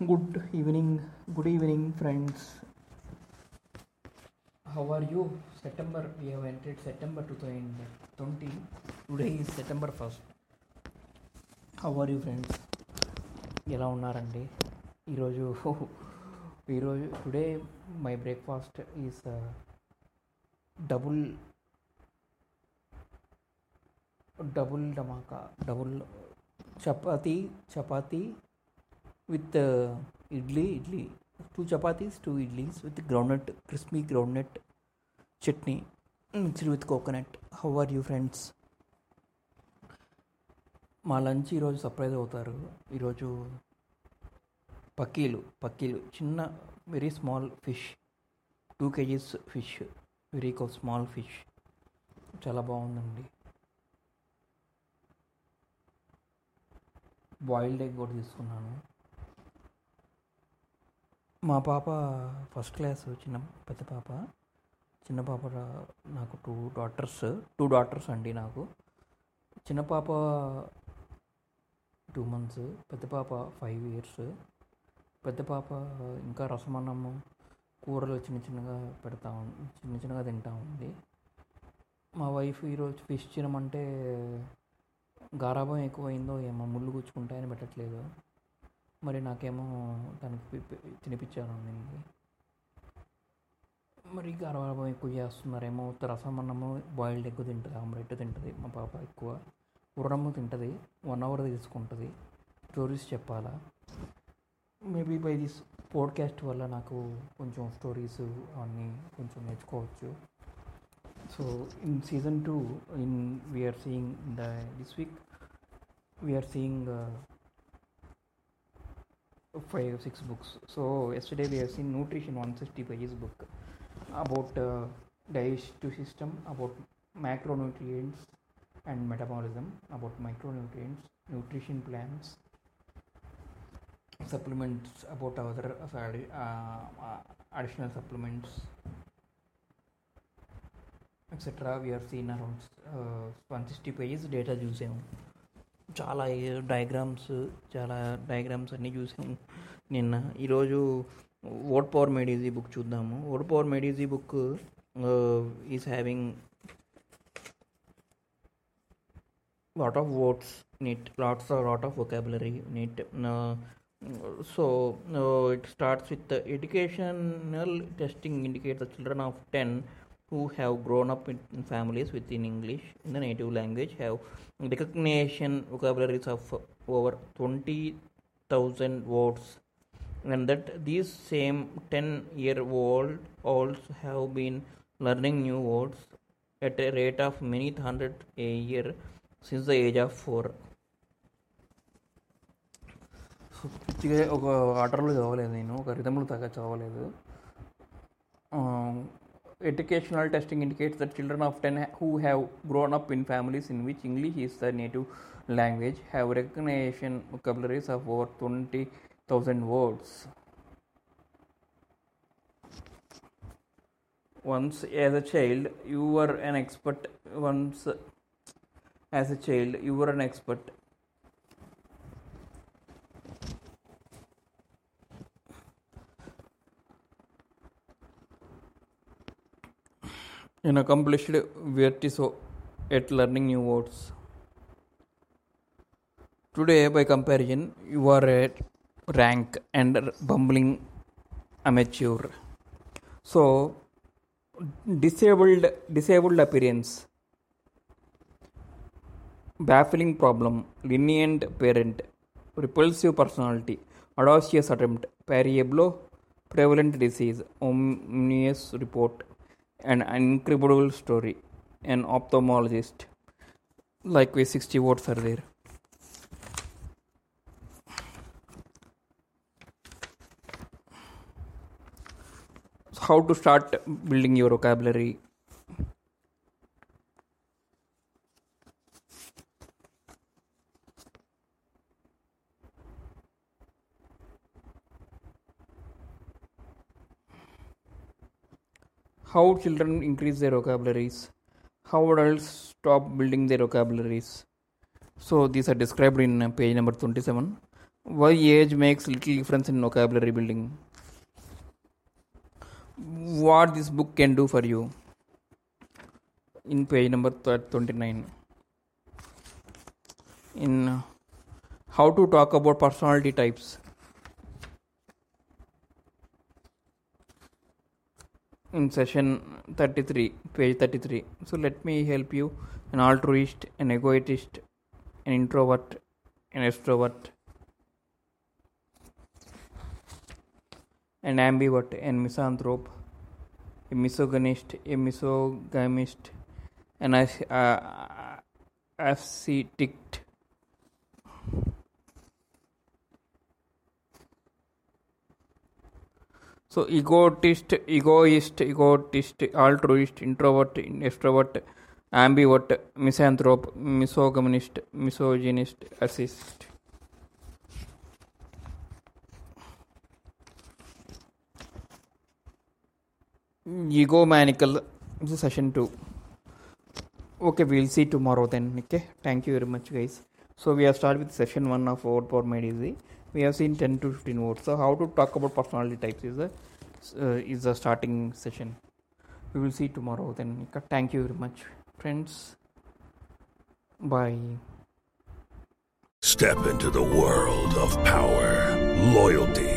Good evening, good evening, friends. How are you? September, we have entered September 2020. Today is September 1st. How are you, friends? ఎలా ఉన్నారండి ఈరోజు ఈరోజు today my breakfast is double double dhamaka double chapati chapati with uh, idli idli two chapatis two idlis with groundnut crispy groundnut chutney mixed with coconut how are you friends మా lunch ఈరోజు surprise అవుతారు. ఈరోజు పక్కీలు పక్కీలు చిన్న very small fish two kgs fish very కో small fish చాలా బాగుందండి. Boiled egg కూడా తీసుకున్నాను. మా పాప ఫస్ట్ క్లాస్ చిన్న పెద్ద పాప. చిన్న పాప నాకు టూ డాటర్స్ టూ డాటర్స్ అండి నాకు. చిన్న పాప టూ మంత్స్ పెద్ద పాప ఫైవ్ ఇయర్స్ పెద్ద పాప ఇంకా రసమన్నము కూరలు చిన్న చిన్నగా పెడతా చిన్న చిన్నగా తింటా ఉంది. మా వైఫ్ ఈరోజు ఫిష్ తినమంటే గారాభం ఎక్కువైందో ఏమో ముళ్ళు గుచ్చుకుంటాయని పెట్టట్లేదు. మరి నాకేమో దానికి పి- తినిపించాను మరి గారాబం ఎక్కువ చేస్తున్నారేమో రసం అన్నము బాయిల్డ్ ఎక్కువ తింటుంది ఆమ్లెట్ తింటుంది మా పాప ఎక్కువ. ఉర్రము తింటుంది వన్ అవర్ తీసుకుంటుంది. స్టోరీస్ చెప్పాలా? మేబీ బై దిస్ పోడ్కాస్ట్ వల్ల నాకు కొంచెం స్టోరీస్ అవన్నీ కొంచెం నేర్చుకోవచ్చు. So in season two in we are seeing the this week we are seeing five six books so yesterday we have seen nutrition 160 pages book about uh, digestive system about macronutrients and metabolism about micronutrients nutrition plans supplements about other uh, sorry, uh, uh, additional supplements etc we have seen around uh, 160 pages data చూసాము చాలా diagrams చాలా diagrams అన్నీ చూసాము నిన్న ఈరోజు word power మెడీజీ book చూద్దాము word power made easy book is having lot of words NEET lots of lot of vocabulary NEET so it starts with educational testing indicate the children of ten who have grown up in families within English in the native language have recognition vocabularies of over 20,000 words and that these same 10 year old olds have been learning new words at a rate of many hundred a year since the age of four పిచ్చిగా ఒక ఆర్డర్లో చదవలేదు నేను ఒక రిధంలో తగ్గ చదవలేదు educational testing indicates that children of 10 who have grown up in families in which English is the native language have recognition vocabularies of over 20,000 words. Once as a child, you were an expert. Once as a child, you were an expert. An accomplished virtuoso at learning new words. Today, by comparison, you are a rank and bumbling amateur. So, disabled disabled appearance, baffling problem, lenient parent, repulsive personality, audacious attempt, pariable, prevalent disease, ominous report, an incredible story. An ophthalmologist. Likewise, 60 votes are there. how to start building your vocabulary how children increase their vocabularies. How adults stop building their vocabularies. So these are described in uh, page number 27 why age makes little difference in vocabulary building. What this book can do for you. In page number 29 in uh, how to talk about personality types in session 33 page 33 so let me help you. An altruist an egoist an introvert an extrovert an ambivert an misanthrope a misogynist a misogamist an uh, ascetic So egotist, egoist, egotist, altruist, introvert, extrovert, ambivert, misanthrope, misogynist, misogynist, assist. Egomaniacal. This is session two. Okay, we'll see tomorrow then. Okay, thank you very much, guys. So we have started with session one of Word for Made Easy. We have seen 10 to 15 words. So how to talk about personality types is the uh, is the starting session. We will see tomorrow. Then thank you very much, friends. Bye. Step into the world of power, loyalty,